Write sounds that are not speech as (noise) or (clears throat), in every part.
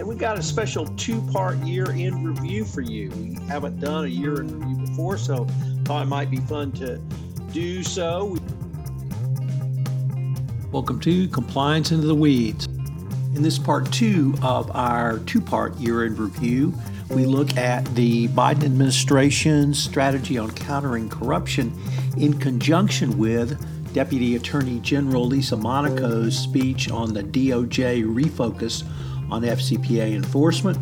And we got a special two part year in review for you. We haven't done a year in review before, so thought it might be fun to do so. Welcome to Compliance Into the Weeds. In this part two of our two part year in review, we look at the Biden administration's strategy on countering corruption in conjunction with Deputy Attorney General Lisa Monaco's speech on the DOJ refocus on FCPA enforcement.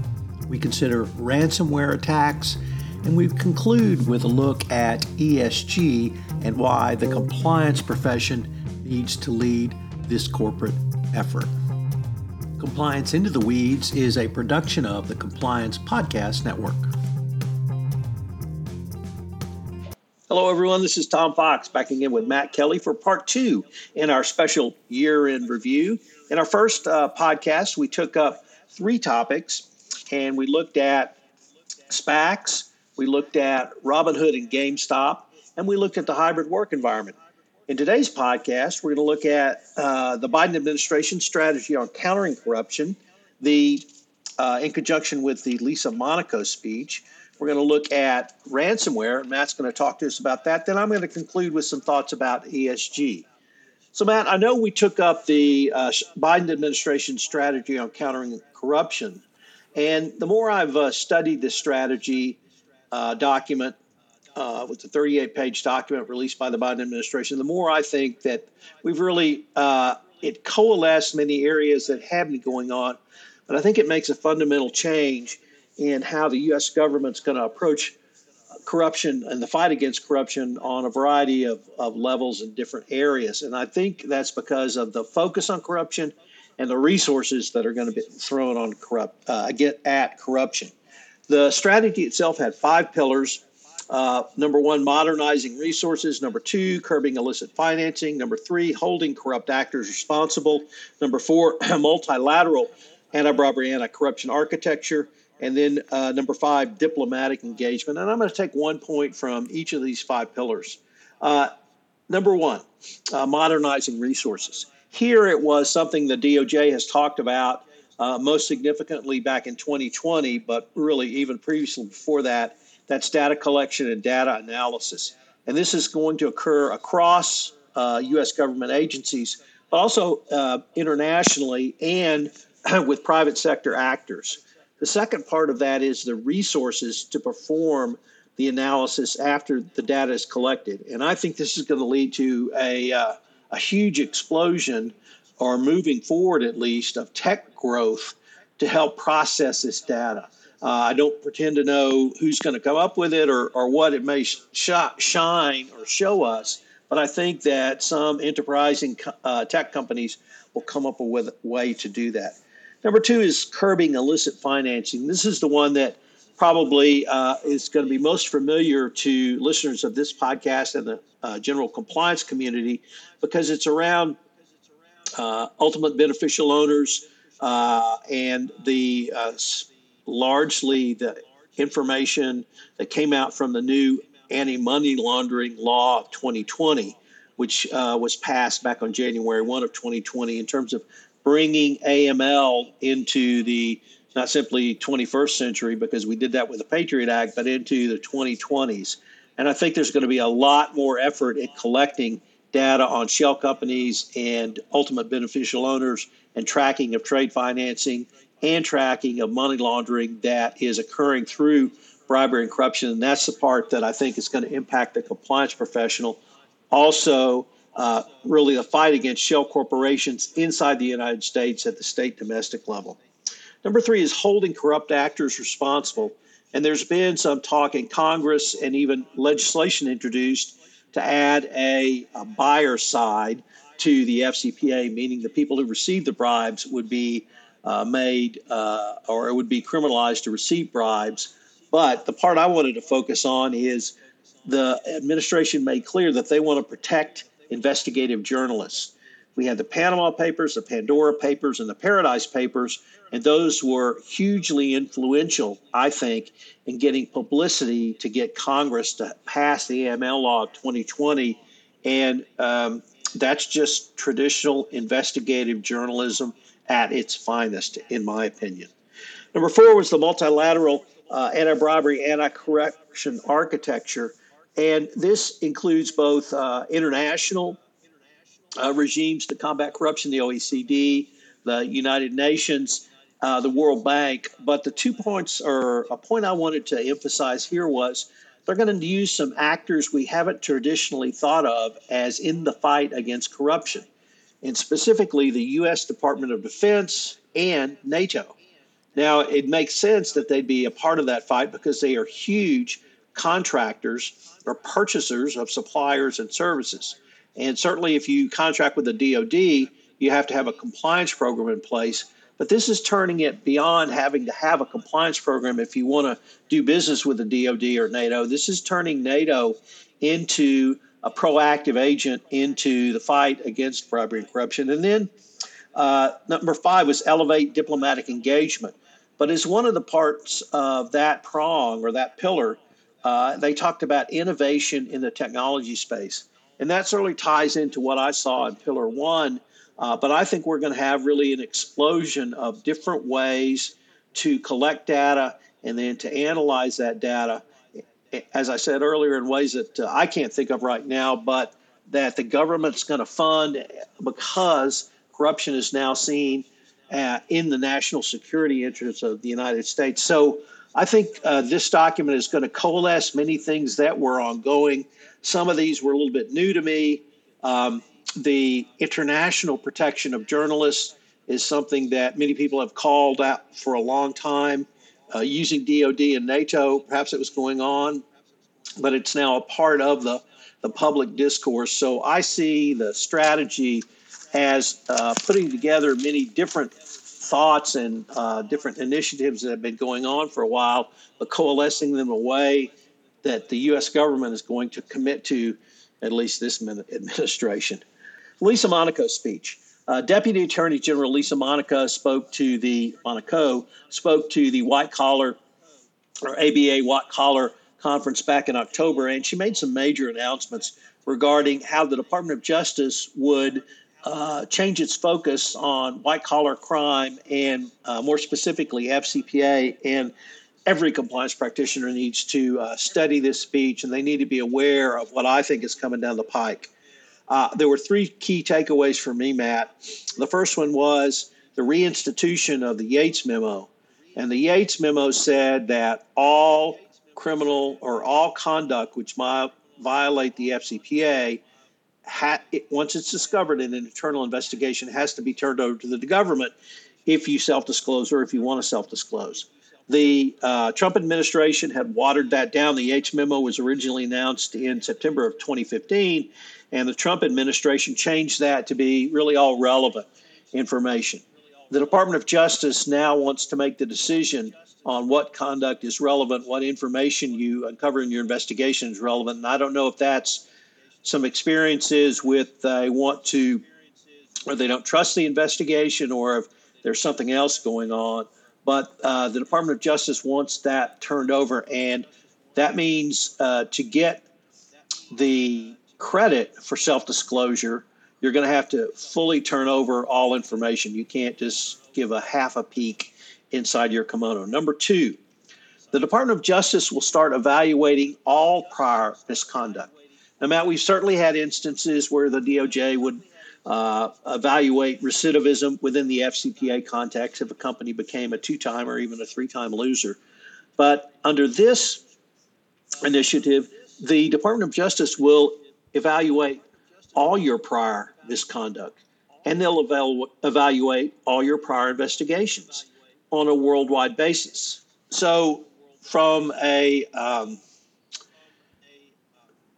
We consider ransomware attacks, and we conclude with a look at ESG and why the compliance profession needs to lead this corporate effort. Compliance Into the Weeds is a production of the Compliance Podcast Network. Hello, everyone. This is Tom Fox back again with Matt Kelly for part two in our special year in review. In our first uh, podcast, we took up three topics and we looked at SPACs, we looked at Robinhood and GameStop, and we looked at the hybrid work environment. In today's podcast, we're going to look at uh, the Biden administration strategy on countering corruption, the uh, in conjunction with the Lisa Monaco speech. We're going to look at ransomware, Matt's going to talk to us about that. Then I'm going to conclude with some thoughts about ESG. So, Matt, I know we took up the uh, Biden administration strategy on countering corruption, and the more I've uh, studied this strategy uh, document, uh, with the 38 page document released by the Biden administration, the more I think that we've really uh, it coalesced many areas that have been going on, but I think it makes a fundamental change in how the U.S. government's going to approach corruption and the fight against corruption on a variety of, of levels in different areas. And I think that's because of the focus on corruption and the resources that are going to be thrown on corrupt uh, get at corruption. The strategy itself had five pillars uh, number one, modernizing resources. Number two, curbing illicit financing. Number three, holding corrupt actors responsible. Number four, (clears throat) multilateral anti bribery, anti corruption architecture. And then uh, number five, diplomatic engagement. And I'm going to take one point from each of these five pillars. Uh, number one, uh, modernizing resources. Here it was something the DOJ has talked about uh, most significantly back in 2020, but really even previously before that that's data collection and data analysis. And this is going to occur across uh, U.S. government agencies, but also uh, internationally and (clears throat) with private sector actors. The second part of that is the resources to perform the analysis after the data is collected. And I think this is going to lead to a, uh, a huge explosion, or moving forward at least, of tech growth to help process this data. Uh, I don't pretend to know who's going to come up with it or, or what it may sh- shine or show us, but I think that some enterprising uh, tech companies will come up with a way to do that. Number two is curbing illicit financing. This is the one that probably uh, is going to be most familiar to listeners of this podcast and the uh, general compliance community because it's around uh, ultimate beneficial owners uh, and the largely the information that came out from the new anti money laundering law of 2020, which uh, was passed back on January 1 of 2020, in terms of bringing AML into the not simply 21st century, because we did that with the Patriot Act, but into the 2020s. And I think there's going to be a lot more effort in collecting data on shell companies and ultimate beneficial owners and tracking of trade financing and tracking of money laundering that is occurring through bribery and corruption. And that's the part that I think is going to impact the compliance professional. Also, uh, really a fight against shell corporations inside the United States at the state domestic level. Number three is holding corrupt actors responsible. And there's been some talk in Congress and even legislation introduced to add a, a buyer side to the FCPA, meaning the people who received the bribes would be uh, made uh, or it would be criminalized to receive bribes. But the part I wanted to focus on is the administration made clear that they want to protect investigative journalists. We had the Panama Papers, the Pandora Papers, and the Paradise Papers, and those were hugely influential, I think, in getting publicity to get Congress to pass the AML law of 2020. And um, that's just traditional investigative journalism at its finest, in my opinion. Number four was the multilateral uh, anti bribery, anti corruption architecture. And this includes both uh, international uh, regimes to combat corruption, the OECD, the United Nations, uh, the World Bank. But the two points, or a point I wanted to emphasize here was they're going to use some actors we haven't traditionally thought of as in the fight against corruption, and specifically the U.S. Department of Defense and NATO. Now, it makes sense that they'd be a part of that fight because they are huge contractors or purchasers of suppliers and services. And certainly, if you contract with the DoD, you have to have a compliance program in place. But this is turning it beyond having to have a compliance program if you want to do business with the DoD or NATO. This is turning NATO into a proactive agent into the fight against bribery and corruption. And then uh, number five was elevate diplomatic engagement. But as one of the parts of that prong or that pillar, uh, they talked about innovation in the technology space. And that certainly ties into what I saw in Pillar One. Uh, but I think we're going to have really an explosion of different ways to collect data and then to analyze that data. As I said earlier, in ways that uh, I can't think of right now, but that the government's going to fund because corruption is now seen uh, in the national security interests of the United States. So I think uh, this document is going to coalesce many things that were ongoing. Some of these were a little bit new to me. Um, the international protection of journalists is something that many people have called out for a long time. Uh, using DoD and NATO, perhaps it was going on, but it's now a part of the, the public discourse. So I see the strategy as uh, putting together many different thoughts and uh, different initiatives that have been going on for a while, but coalescing them a way that the U.S. government is going to commit to, at least this administration. Lisa Monaco's speech. Uh, Deputy Attorney General Lisa Monaco spoke to the Monaco spoke to the white collar or ABA white collar conference back in October, and she made some major announcements regarding how the Department of Justice would uh, change its focus on white collar crime and uh, more specifically FCPA. And every compliance practitioner needs to uh, study this speech and they need to be aware of what I think is coming down the pike. Uh, there were three key takeaways for me, Matt. The first one was the reinstitution of the Yates memo. And the Yates memo said that all criminal or all conduct which might violate the FCPA ha- it, once it's discovered in an internal investigation, has to be turned over to the government if you self disclose or if you want to self disclose. The uh, Trump administration had watered that down. The Yates memo was originally announced in September of 2015, and the Trump administration changed that to be really all relevant information. The Department of Justice now wants to make the decision on what conduct is relevant, what information you uncover in your investigation is relevant. And I don't know if that's some experiences with they want to, or they don't trust the investigation, or if there's something else going on. But uh, the Department of Justice wants that turned over, and that means uh, to get the credit for self disclosure, you're going to have to fully turn over all information. You can't just give a half a peek inside your kimono. Number two, the Department of Justice will start evaluating all prior misconduct. Now, Matt, we've certainly had instances where the DOJ would uh, evaluate recidivism within the FCPA context if a company became a two time or even a three time loser. But under this initiative, the Department of Justice will evaluate all your prior misconduct and they'll eval- evaluate all your prior investigations on a worldwide basis. So, from a um,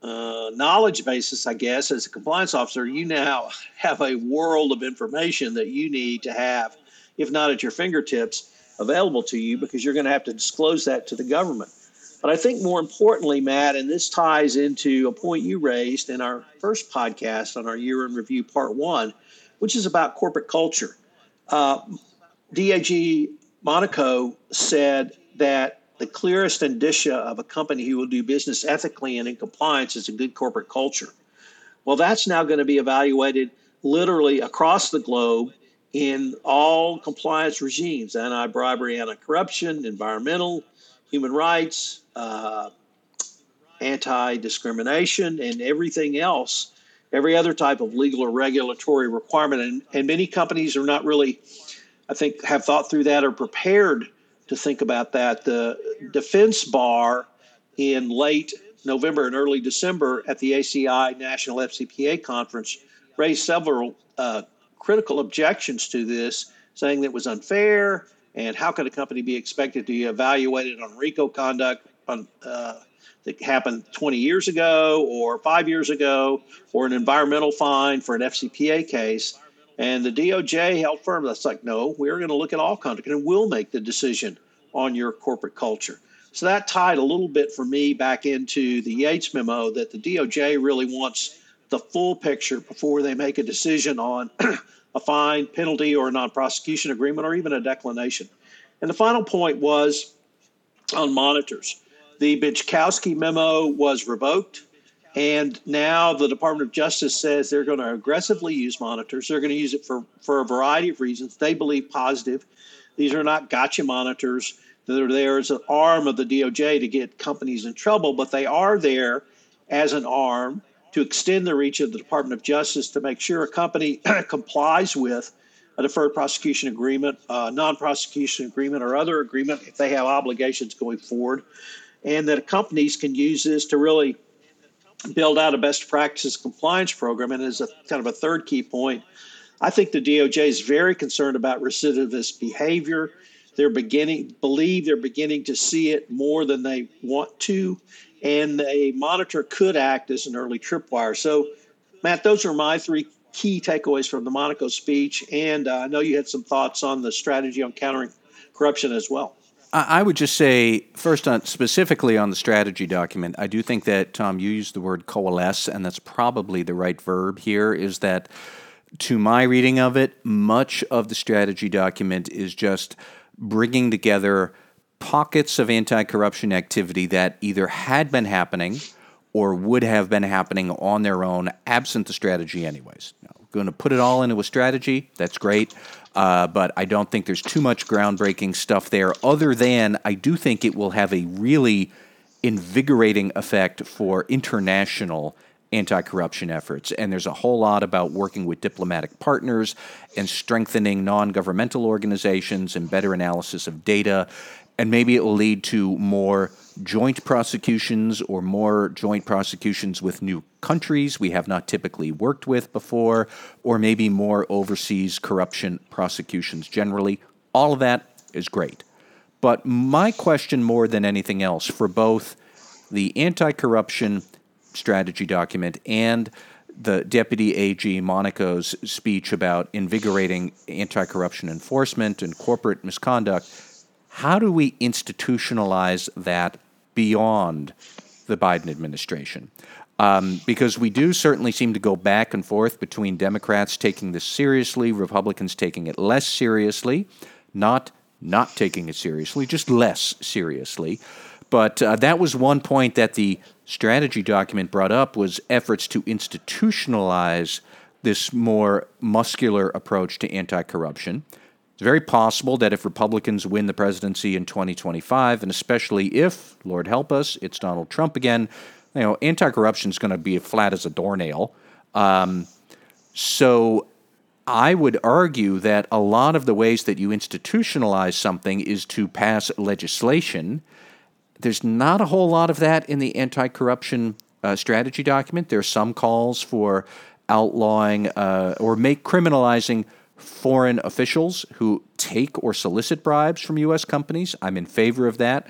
uh, knowledge basis, I guess, as a compliance officer, you now have a world of information that you need to have, if not at your fingertips, available to you because you're going to have to disclose that to the government. But I think more importantly, Matt, and this ties into a point you raised in our first podcast on our year in review, part one, which is about corporate culture. Uh, DAG Monaco said that the clearest indicia of a company who will do business ethically and in compliance is a good corporate culture. Well, that's now going to be evaluated literally across the globe in all compliance regimes anti bribery, anti corruption, environmental, human rights, uh, anti discrimination, and everything else, every other type of legal or regulatory requirement. And, and many companies are not really, I think, have thought through that or prepared to think about that. The defense bar in late November and early December at the ACI National FCPA conference raised several uh, critical objections to this, saying that it was unfair and how could a company be expected to be evaluated on RICO conduct on, uh, that happened 20 years ago or five years ago or an environmental fine for an FCPA case? And the DOJ held firm. That's like, no, we're going to look at all conduct and we'll make the decision on your corporate culture. So that tied a little bit for me back into the Yates memo that the DOJ really wants the full picture before they make a decision on (clears throat) a fine, penalty, or a non prosecution agreement, or even a declination. And the final point was on monitors. The Benczkowski memo was revoked, and now the Department of Justice says they're going to aggressively use monitors. They're going to use it for, for a variety of reasons. They believe positive. These are not gotcha monitors. They're there as an arm of the DOJ to get companies in trouble, but they are there as an arm to extend the reach of the Department of Justice to make sure a company (clears throat) complies with a deferred prosecution agreement, a non prosecution agreement, or other agreement if they have obligations going forward, and that companies can use this to really build out a best practices compliance program. And as a kind of a third key point, I think the DOJ is very concerned about recidivist behavior. They're beginning believe they're beginning to see it more than they want to, and a monitor could act as an early tripwire. So, Matt, those are my three key takeaways from the Monaco speech. And uh, I know you had some thoughts on the strategy on countering corruption as well. I would just say, first, on specifically on the strategy document, I do think that Tom, you used the word coalesce, and that's probably the right verb here. Is that, to my reading of it, much of the strategy document is just bringing together pockets of anti corruption activity that either had been happening or would have been happening on their own absent the strategy, anyways. Going to put it all into a strategy, that's great. Uh, but I don't think there's too much groundbreaking stuff there, other than I do think it will have a really invigorating effect for international anti corruption efforts. And there's a whole lot about working with diplomatic partners and strengthening non governmental organizations and better analysis of data and maybe it will lead to more joint prosecutions or more joint prosecutions with new countries we have not typically worked with before, or maybe more overseas corruption prosecutions generally. All of that is great. But my question, more than anything else, for both the anti corruption strategy document and the Deputy AG Monaco's speech about invigorating anti corruption enforcement and corporate misconduct how do we institutionalize that beyond the Biden administration? Um, because we do certainly seem to go back and forth between Democrats taking this seriously, Republicans taking it less seriously, not not taking it seriously, just less seriously. But uh, that was one point that the strategy document brought up was efforts to institutionalize this more muscular approach to anti-corruption. It's very possible that if Republicans win the presidency in 2025, and especially if, Lord help us, it's Donald Trump again, you know, anti-corruption is going to be flat as a doornail. Um, so I would argue that a lot of the ways that you institutionalize something is to pass legislation. There's not a whole lot of that in the anti corruption uh, strategy document. There are some calls for outlawing uh, or make criminalizing foreign officials who take or solicit bribes from U.S. companies. I'm in favor of that.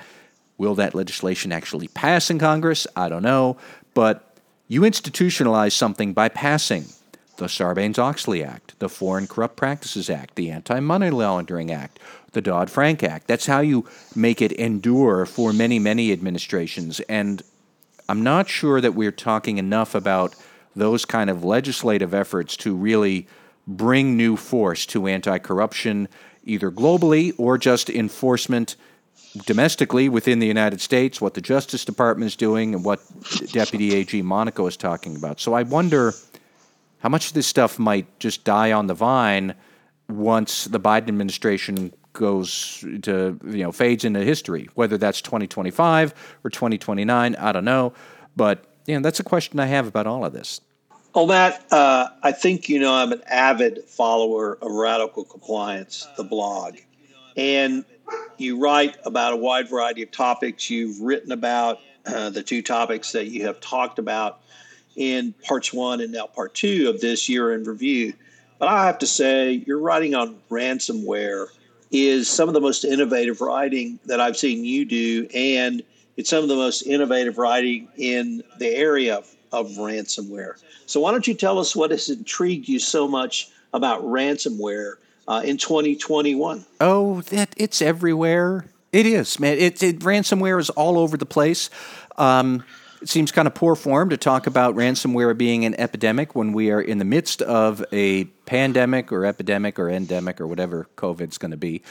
Will that legislation actually pass in Congress? I don't know. But You institutionalize something by passing the Sarbanes Oxley Act, the Foreign Corrupt Practices Act, the Anti Money Laundering Act, the Dodd Frank Act. That's how you make it endure for many, many administrations. And I'm not sure that we're talking enough about those kind of legislative efforts to really bring new force to anti corruption, either globally or just enforcement domestically within the United States, what the Justice Department is doing, and what Deputy AG Monaco is talking about. So I wonder how much of this stuff might just die on the vine once the Biden administration goes to you know fades into history whether that's 2025 or 2029 i don't know but you know that's a question i have about all of this on that uh, i think you know i'm an avid follower of radical compliance the blog. And you write about a wide variety of topics. You've written about uh, the two topics that you have talked about in parts one and now part two of this year in review. But I have to say, your writing on ransomware is some of the most innovative writing that I've seen you do, and it's some of the most innovative writing in the area of, ransomware. So, why don't you tell us what has intrigued you so much about ransomware uh, in 2021? Oh, that it's everywhere. It is, man. It, it ransomware is all over the place. Um, it seems kind of poor form to talk about ransomware being an epidemic when we are in the midst of a pandemic or epidemic or endemic or whatever COVID's going to be.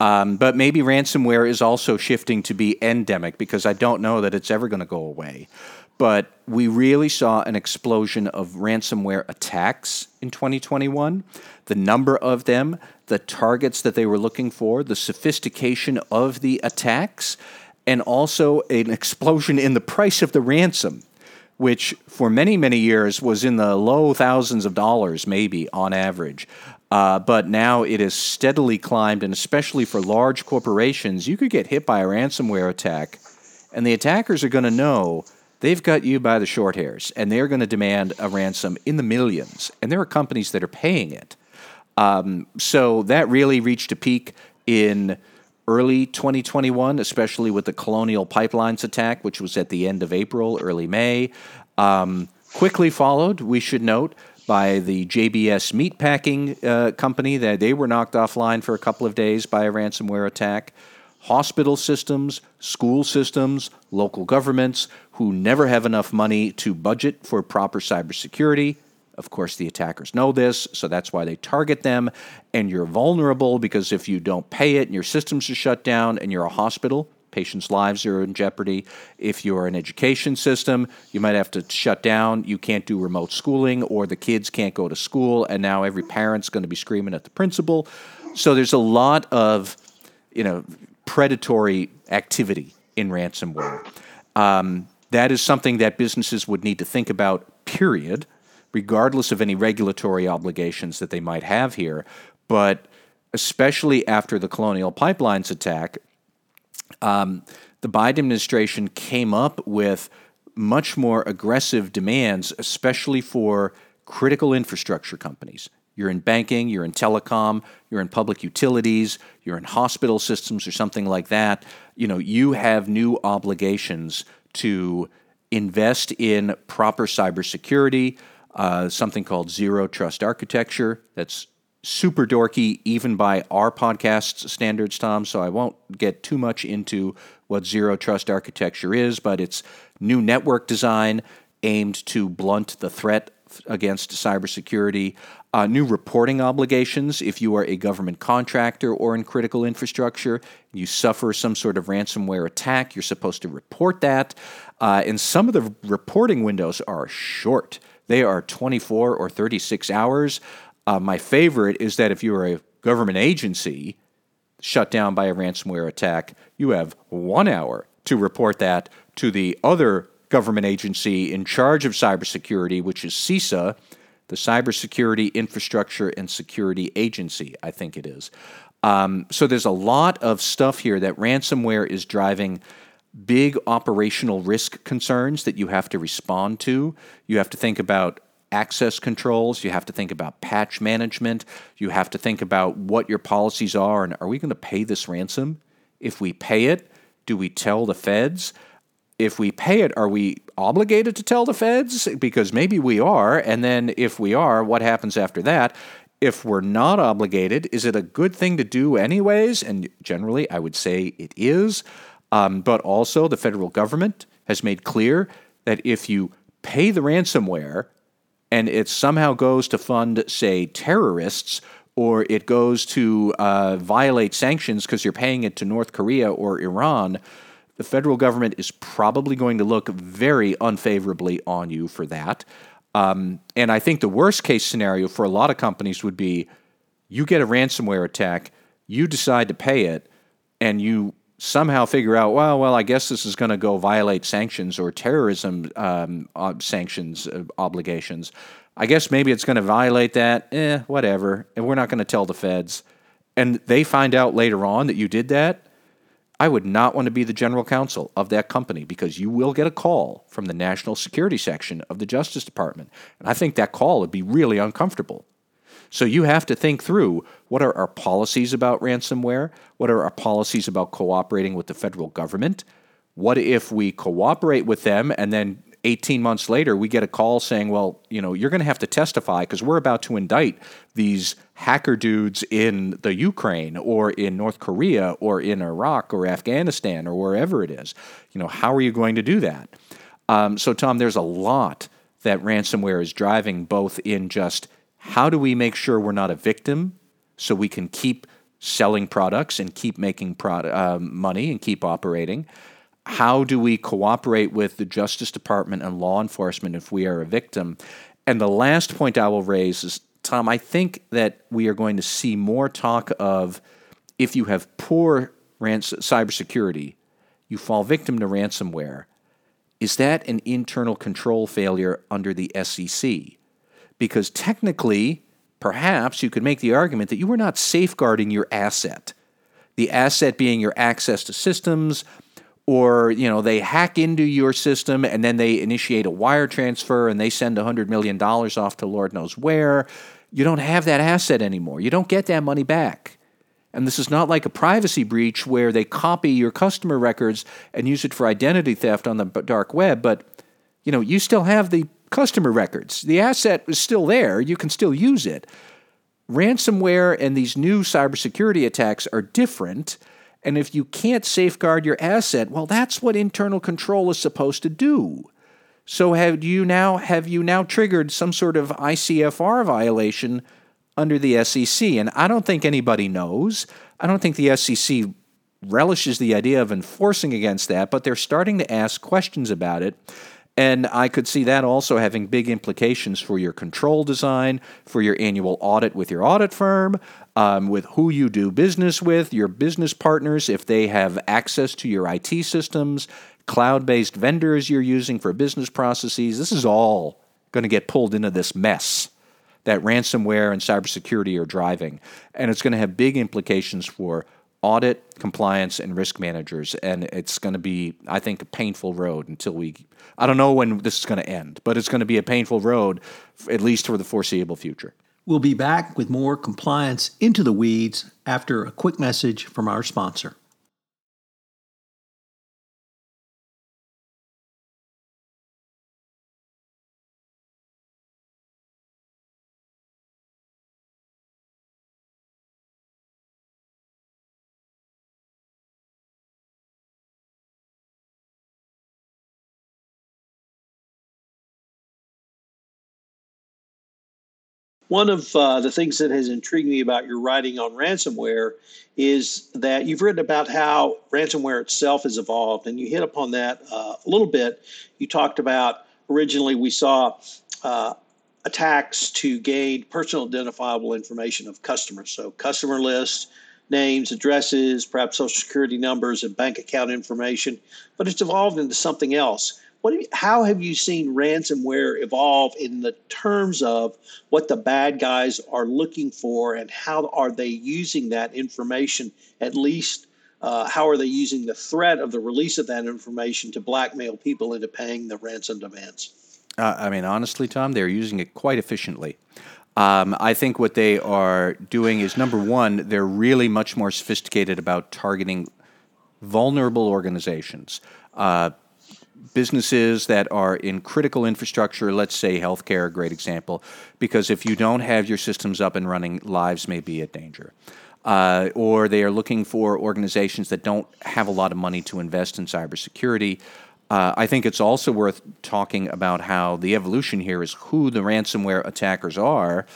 Um, but maybe ransomware is also shifting to be endemic because I don't know that it's ever going to go away. But we really saw an explosion of ransomware attacks in 2021. The number of them, the targets that they were looking for, the sophistication of the attacks and also an explosion in the price of the ransom, which for many, many years was in the low thousands of dollars, maybe on average. Uh, but now it has steadily climbed, and especially for large corporations, you could get hit by a ransomware attack, and the attackers are going to know they've got you by the short hairs, and they're going to demand a ransom in the millions. And there are companies that are paying it. Um, so that really reached a peak in early 2021, especially with the Colonial Pipelines attack, which was at the end of April, early May. Um, quickly followed, we should note, by the JBS Meatpacking uh, Company that they were knocked offline for a couple of days by a ransomware attack. Hospital systems, school systems, local governments who never have enough money to budget for proper cybersecurity of course, the attackers know this, so that's why they target them. And you're vulnerable because if you don't pay it and your systems are shut down and you're a hospital, patients' lives are in jeopardy. If you're an education system, you might have to shut down. You can't do remote schooling, or the kids can't go to school, and now every parent's going to be screaming at the principal. So there's a lot of, you know, predatory activity in ransomware. Um, that is something that businesses would need to think about. Period regardless of any regulatory obligations that they might have here. But especially after the Colonial Pipelines attack, um, the Biden administration came up with much more aggressive demands, especially for critical infrastructure companies. You're in banking, you're in telecom, you're in public utilities, you're in hospital systems or something like that. You know, you have new obligations to invest in proper cybersecurity, uh, something called Zero Trust Architecture that's super dorky, even by our podcast's standards, Tom. So I won't get too much into what Zero Trust Architecture is, but it's new network design aimed to blunt the threat against cybersecurity, uh, new reporting obligations if you are a government contractor or in critical infrastructure, you suffer some sort of ransomware attack, you're supposed to report that. Uh, and some of the reporting windows are short. They are 24 or 36 hours. Uh, my favorite is that if you are a government agency shut down by a ransomware attack, you have one hour to report that to the other government agency in charge of cybersecurity, which is CISA, the Cybersecurity Infrastructure and Security Agency, I think it is. Um, so there's a lot of stuff here that ransomware is driving big operational risk concerns that you have to respond to. You have to think about access controls, you have to think about patch management, you have to think about what your policies are and are we going to pay this ransom? If we pay it, do we tell the feds? If we pay it, are we obligated to tell the feds? Because maybe we are. And then if we are, what happens after that? If we're not obligated, is it a good thing to do anyways? And generally, I would say it is. Um, but also, the federal government has made clear that if you pay the ransomware and it somehow goes to fund, say, terrorists, or it goes to uh, violate sanctions because you're paying it to North Korea or Iran, the federal government is probably going to look very unfavorably on you for that. Um, and I think the worst case scenario for a lot of companies would be you get a ransomware attack, you decide to pay it, and you somehow figure out, well, well, I guess this is going to go violate sanctions or terrorism um, sanctions uh, obligations. I guess maybe it's going to violate that. Eh, whatever. And we're not going to tell the feds. And they find out later on that you did that. I would not want to be the general counsel of that company because you will get a call from the national security section of the Justice Department. And I think that call would be really uncomfortable. So you have to think through what are our policies about ransomware? What are our policies about cooperating with the federal government? What if we cooperate with them and then 18 months later, we get a call saying, well, you know, you're going to have to testify because we're about to indict these hacker dudes in the Ukraine or in North Korea or in Iraq or Afghanistan or wherever it is. You know, how are you going to do that? Um, so, Tom, there's a lot that ransomware is driving, both in just how do we make sure we're not a victim so we can keep selling products and keep making product, um, money and keep operating how do we cooperate with the Justice Department and law enforcement if we are a victim? And the last point I will raise is Tom, I think that we are going to see more talk of if you have poor rans- cybersecurity, you fall victim to ransomware. Is that an internal control failure under the SEC? Because technically, perhaps you could make the argument that you were not safeguarding your asset. The asset being your access to systems, or you know they hack into your system and then they initiate a wire transfer and they send $100 million off to lord knows where you don't have that asset anymore. You don't get that money back. And this is not like a privacy breach where they copy your customer records and use it for identity theft on the dark web but you know you still have the customer records. The asset is still there. You can still use it. Ransomware and these new cybersecurity attacks are different. And if you can't safeguard your asset, well, that's what internal control is supposed to do. So have you now have you now triggered some sort of ICFR violation under the SEC? And I don't think anybody knows. I don't think the SEC relishes the idea of enforcing against that, but they're starting to ask questions about it. And I could see that also having big implications for your control design, for your annual audit with your audit firm, um, with who you do business with, your business partners, if they have access to your IT systems, cloud based vendors you're using for business processes. This is all going to get pulled into this mess that ransomware and cybersecurity are driving. And it's going to have big implications for audit, compliance, and risk managers. And it's going to be, I think, a painful road until we. I don't know when this is going to end, but it's going to be a painful road, at least for the foreseeable future. We'll be back with more compliance into the weeds after a quick message from our sponsor. One of uh, the things that has intrigued me about your writing on ransomware is that you've written about how ransomware itself has evolved, and you hit upon that uh, a little bit. You talked about originally we saw uh, attacks to gain personal identifiable information of customers, so customer lists, names, addresses, perhaps social security numbers, and bank account information, but it's evolved into something else what you, how have you seen ransomware evolve in the terms of what the bad guys are looking for and how are they using that information? At least uh, how are they using the threat of the release of that information to blackmail people into paying the ransom demands? Uh, i mean honestly tom they're using it quite efficiently. Um, I think what they are doing is number one, they're really much more sophisticated about targeting vulnerable organizations. Uh, businesses that are in critical infrastructure, let's say healthcare, a great example, because if you don't have your systems up and running, lives may be at danger. Uh, or they are looking for organizations that don't have a lot of money to invest in cybersecurity. Uh, I think it's also worth talking about how the evolution here is who the ransomware attackers are,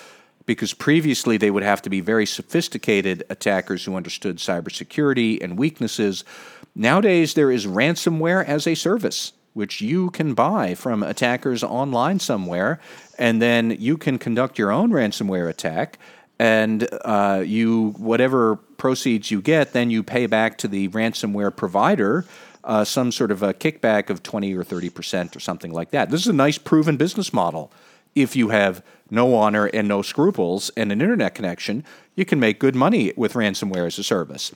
because previously they would have to be very sophisticated attackers who understood cybersecurity and weaknesses. Nowadays, there is ransomware as a service which you can buy from attackers online somewhere, and then you can conduct your own ransomware attack. And uh, you, whatever proceeds you get, then you pay back to the ransomware provider uh, some sort of a kickback of 20 or 30 percent or something like that. This is a nice proven business model. If you have no honor and no scruples and an internet connection, you can make good money with ransomware as a service.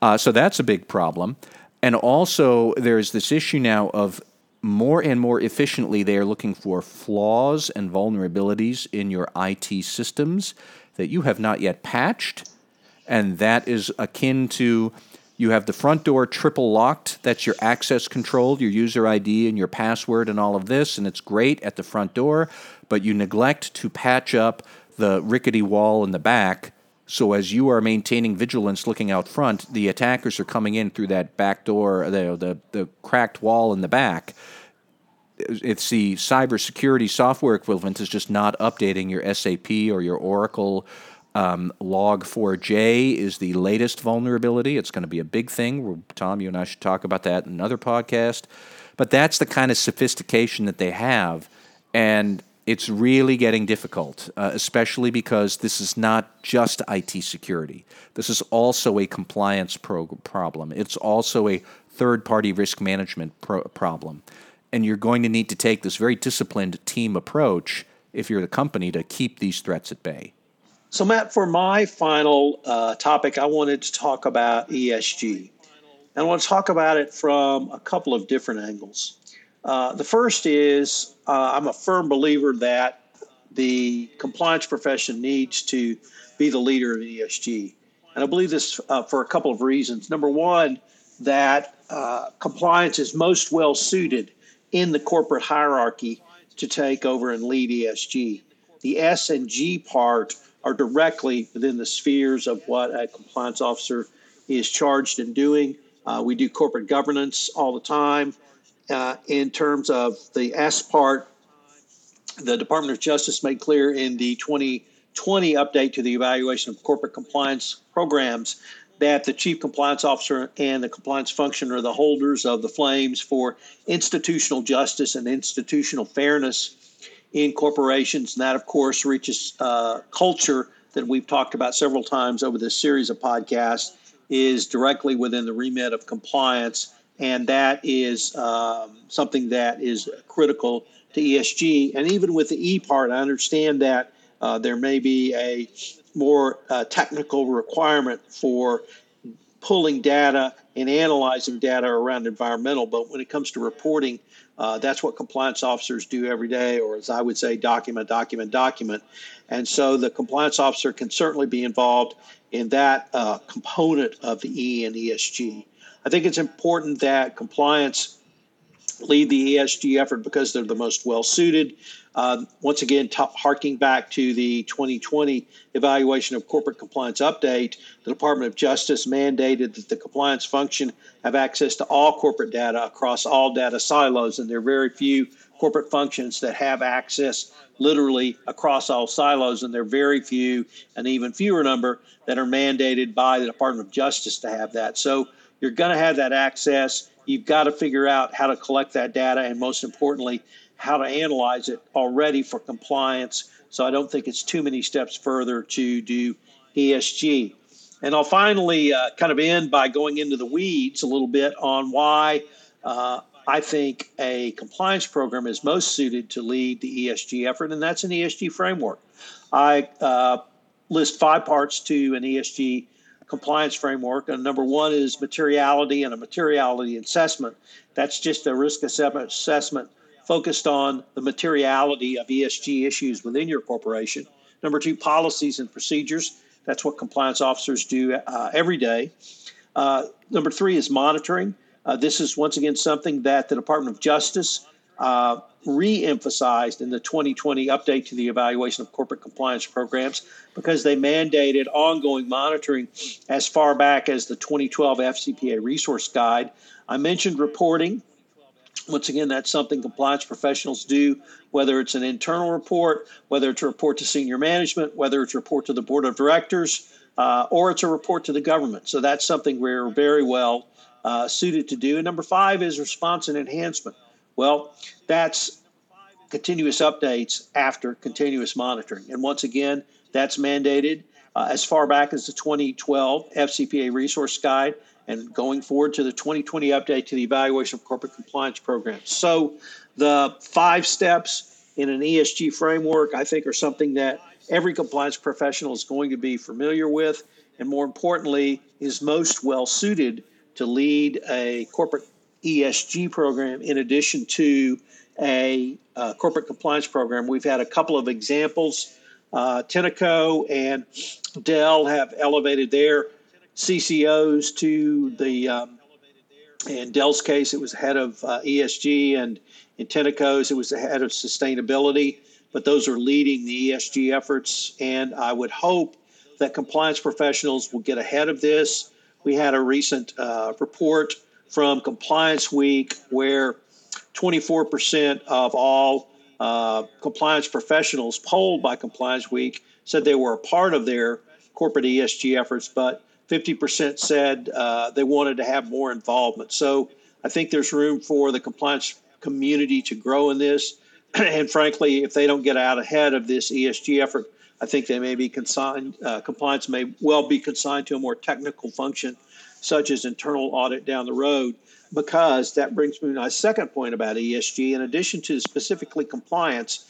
Uh, so that's a big problem. And also, there's this issue now of more and more efficiently, they are looking for flaws and vulnerabilities in your IT systems that you have not yet patched. And that is akin to you have the front door triple locked. That's your access control, your user ID, and your password, and all of this. And it's great at the front door, but you neglect to patch up the rickety wall in the back. So as you are maintaining vigilance looking out front, the attackers are coming in through that back door, the, the, the cracked wall in the back it's the cybersecurity software equivalent is just not updating your SAP or your Oracle. Um, Log4j is the latest vulnerability. It's going to be a big thing. Tom, you and I should talk about that in another podcast. But that's the kind of sophistication that they have. And it's really getting difficult, uh, especially because this is not just IT security. This is also a compliance pro- problem. It's also a third party risk management pro- problem and you're going to need to take this very disciplined team approach if you're the company to keep these threats at bay. So, Matt, for my final uh, topic, I wanted to talk about ESG. And I want to talk about it from a couple of different angles. Uh, the first is uh, I'm a firm believer that the compliance profession needs to be the leader of ESG. And I believe this uh, for a couple of reasons. Number one, that uh, compliance is most well suited in the corporate hierarchy to take over and lead ESG. The S and G part are directly within the spheres of what a compliance officer is charged in doing. Uh, we do corporate governance all the time. Uh, in terms of the S part, the Department of Justice made clear in the 2020 update to the evaluation of corporate compliance programs that the chief compliance officer and the compliance function are the holders of the flames for institutional justice and institutional fairness in corporations. And that, of course, reaches uh, culture that we've talked about several times over this series of podcasts, is directly within the remit of compliance. And that is um, something that is critical to ESG. And even with the E part, I understand that uh, there may be a more uh, technical requirement for pulling data and analyzing data around environmental. But when it comes to reporting, uh, that's what compliance officers do every day, or as I would say, document, document, document. And so the compliance officer can certainly be involved in that uh, component of the E and ESG. I think it's important that compliance lead the ESG effort because they're the most well suited. Uh, once again, harking back to the 2020 evaluation of corporate compliance update, the Department of Justice mandated that the compliance function have access to all corporate data across all data silos, and there are very few corporate functions that have access literally across all silos, and there are very few, and even fewer number that are mandated by the Department of Justice to have that. So you're going to have that access. You've got to figure out how to collect that data, and most importantly, how to analyze it already for compliance. So I don't think it's too many steps further to do ESG. And I'll finally uh, kind of end by going into the weeds a little bit on why uh, I think a compliance program is most suited to lead the ESG effort, and that's an ESG framework. I uh, list five parts to an ESG compliance framework. And number one is materiality and a materiality assessment. That's just a risk assessment focused on the materiality of ESG issues within your corporation. Number two, policies and procedures. That's what compliance officers do uh, every day. Uh, number three is monitoring. Uh, this is once again something that the Department of Justice uh, re emphasized in the 2020 update to the evaluation of corporate compliance programs because they mandated ongoing monitoring as far back as the 2012 FCPA resource guide. I mentioned reporting. Once again, that's something compliance professionals do, whether it's an internal report, whether it's a report to senior management, whether it's a report to the board of directors, uh, or it's a report to the government. So that's something we're very well uh, suited to do. And number five is response and enhancement. Well, that's continuous updates after continuous monitoring. And once again, that's mandated uh, as far back as the 2012 FCPA resource guide and going forward to the 2020 update to the evaluation of corporate compliance programs. So, the five steps in an ESG framework, I think, are something that every compliance professional is going to be familiar with, and more importantly, is most well suited to lead a corporate ESG program in addition to a uh, corporate compliance program. We've had a couple of examples. Uh, Tenneco and Dell have elevated their CCOs to the, um, in Dell's case, it was head of uh, ESG, and in Tenneco's, it was the head of sustainability. But those are leading the ESG efforts, and I would hope that compliance professionals will get ahead of this. We had a recent uh, report from Compliance Week where 24% of all uh, compliance professionals polled by Compliance Week said they were a part of their corporate ESG efforts, but 50% said uh, they wanted to have more involvement. So I think there's room for the compliance community to grow in this. (clears throat) and frankly, if they don't get out ahead of this ESG effort, I think they may be consigned, uh, compliance may well be consigned to a more technical function, such as internal audit down the road because that brings me to my second point about ESG. In addition to specifically compliance,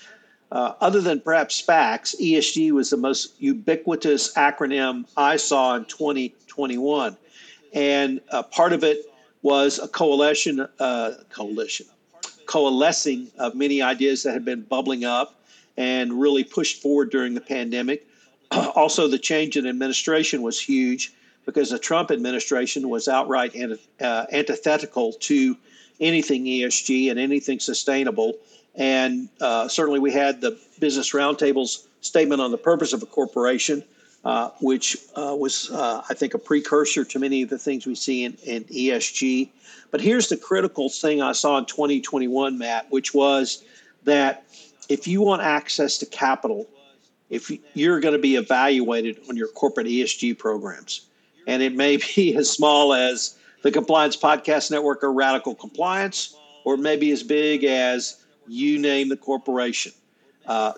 uh, other than perhaps SPACs, ESG was the most ubiquitous acronym I saw in 2021. And uh, part of it was a coalition, uh, coalition, coalescing of many ideas that had been bubbling up and really pushed forward during the pandemic. (clears throat) also, the change in administration was huge because the Trump administration was outright uh, antithetical to anything ESG and anything sustainable. And uh, certainly, we had the Business Roundtable's statement on the purpose of a corporation, uh, which uh, was, uh, I think, a precursor to many of the things we see in, in ESG. But here's the critical thing I saw in 2021, Matt, which was that if you want access to capital, if you're going to be evaluated on your corporate ESG programs, and it may (laughs) be as small as the Compliance Podcast Network or Radical Compliance, or it may be as big as you name the corporation. Uh,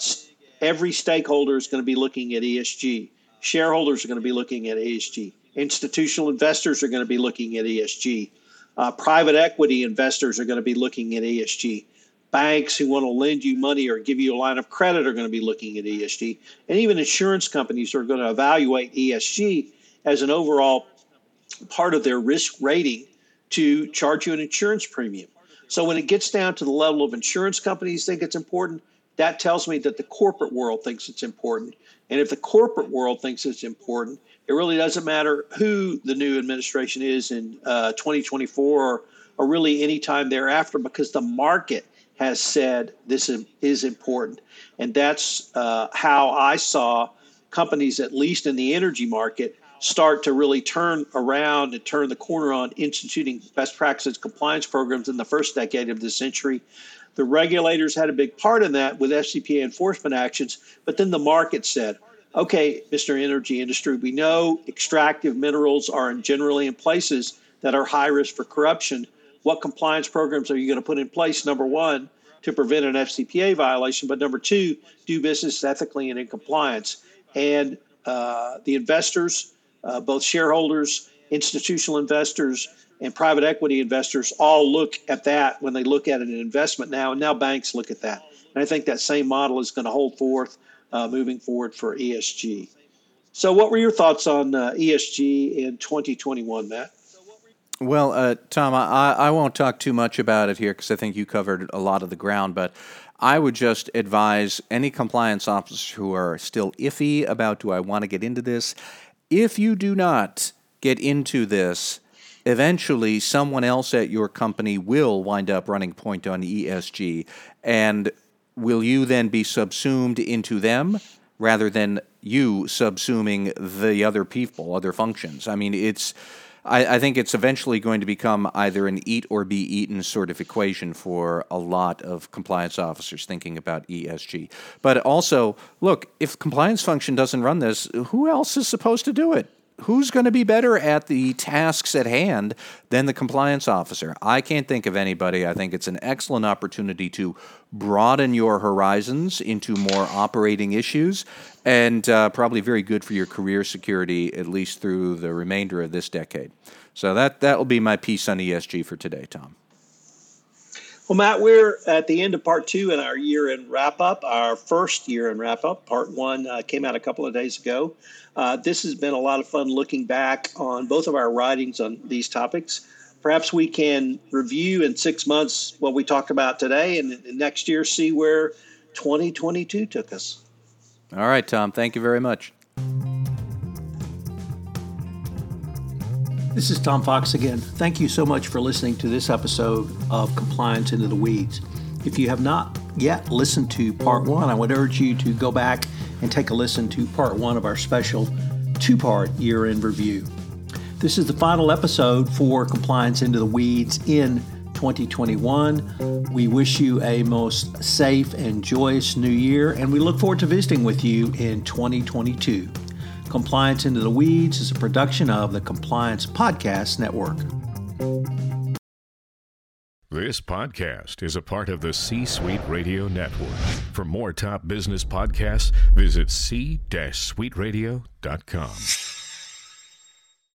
every stakeholder is going to be looking at ESG. Shareholders are going to be looking at ESG. Institutional investors are going to be looking at ESG. Uh, private equity investors are going to be looking at ESG. Banks who want to lend you money or give you a line of credit are going to be looking at ESG. And even insurance companies are going to evaluate ESG as an overall part of their risk rating to charge you an insurance premium. So when it gets down to the level of insurance companies think it's important, that tells me that the corporate world thinks it's important. And if the corporate world thinks it's important, it really doesn't matter who the new administration is in uh, 2024 or, or really any time thereafter because the market has said this is, is important. And that's uh, how I saw companies, at least in the energy market, start to really turn around and turn the corner on instituting best practices compliance programs in the first decade of this century. The regulators had a big part in that with FCPA enforcement actions, but then the market said, okay, Mr. Energy Industry, we know extractive minerals are generally in places that are high risk for corruption. What compliance programs are you going to put in place? Number one, to prevent an FCPA violation, but number two, do business ethically and in compliance. And uh, the investors uh, both shareholders, institutional investors, and private equity investors all look at that when they look at an investment now, and now banks look at that. And I think that same model is going to hold forth uh, moving forward for ESG. So, what were your thoughts on uh, ESG in 2021, Matt? Well, uh, Tom, I, I won't talk too much about it here because I think you covered a lot of the ground, but I would just advise any compliance officers who are still iffy about do I want to get into this if you do not get into this, eventually someone else at your company will wind up running point on ESG. And will you then be subsumed into them rather than you subsuming the other people, other functions? I mean, it's. I, I, think it's eventually going to become either an eat or be eaten sort of equation for a lot of compliance officers thinking about ESG. But also, look, if compliance function doesn't run this, who else is supposed to do it? Who's going to be better at the tasks at hand than the compliance officer? I can't think of anybody. I think it's an excellent opportunity to broaden your horizons into more operating issues and uh, probably very good for your career security, at least through the remainder of this decade. So that, that will be my piece on ESG for today, Tom. Well, Matt, we're at the end of part two in our year in wrap up, our first year in wrap up. Part one uh, came out a couple of days ago. Uh, this has been a lot of fun looking back on both of our writings on these topics. Perhaps we can review in six months what we talked about today and, and next year see where 2022 took us. All right, Tom. Thank you very much. This is Tom Fox again. Thank you so much for listening to this episode of Compliance Into the Weeds. If you have not yet listened to part one, I would urge you to go back and take a listen to part one of our special two part year end review. This is the final episode for Compliance Into the Weeds in 2021. We wish you a most safe and joyous new year, and we look forward to visiting with you in 2022. Compliance Into the Weeds is a production of the Compliance Podcast Network. This podcast is a part of the C Suite Radio Network. For more top business podcasts, visit c-suiteradio.com.